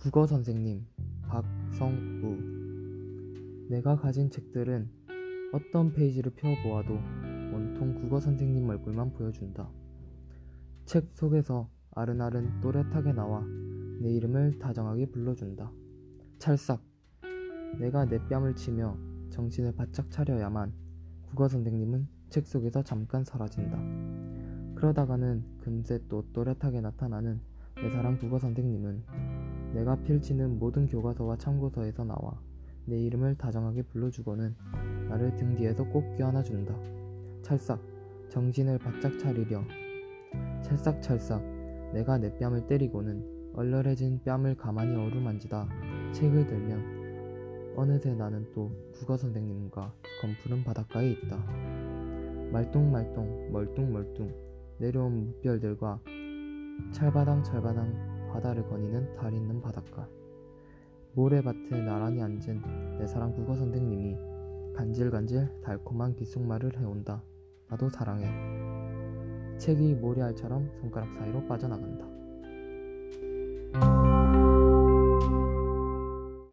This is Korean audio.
국어 선생님 박성우 내가 가진 책들은 어떤 페이지를 펴보아도 온통 국어 선생님 얼굴만 보여준다. 책 속에서 아른아른 또렷하게 나와 내 이름을 다정하게 불러준다. 찰싹 내가 내 뺨을 치며 정신을 바짝 차려야만 국어 선생님은 책 속에서 잠깐 사라진다. 그러다가는 금세 또 또렷하게 나타나는 내 사랑 국어 선생님은 내가 펼치는 모든 교과서와 참고서에서 나와 내 이름을 다정하게 불러주고는 나를 등 뒤에서 꼭 껴안아준다. 찰싹 정신을 바짝 차리려 찰싹찰싹 내가 내 뺨을 때리고는 얼얼해진 뺨을 가만히 어루만지다 책을 들면 어느새 나는 또 국어 선생님과 검푸른 바닷가에 있다. 말똥말똥 멀뚱멀뚱 내려온 물별들과 찰바당 찰바당 바다를 거니는 달 있는 바닷가 모래밭에 나란히 앉은 내 사랑 국어 선생님이 간질간질 달콤한 귓속말을 해온다. 나도 사랑해. 책이 모래알처럼 손가락 사이로 빠져나간다.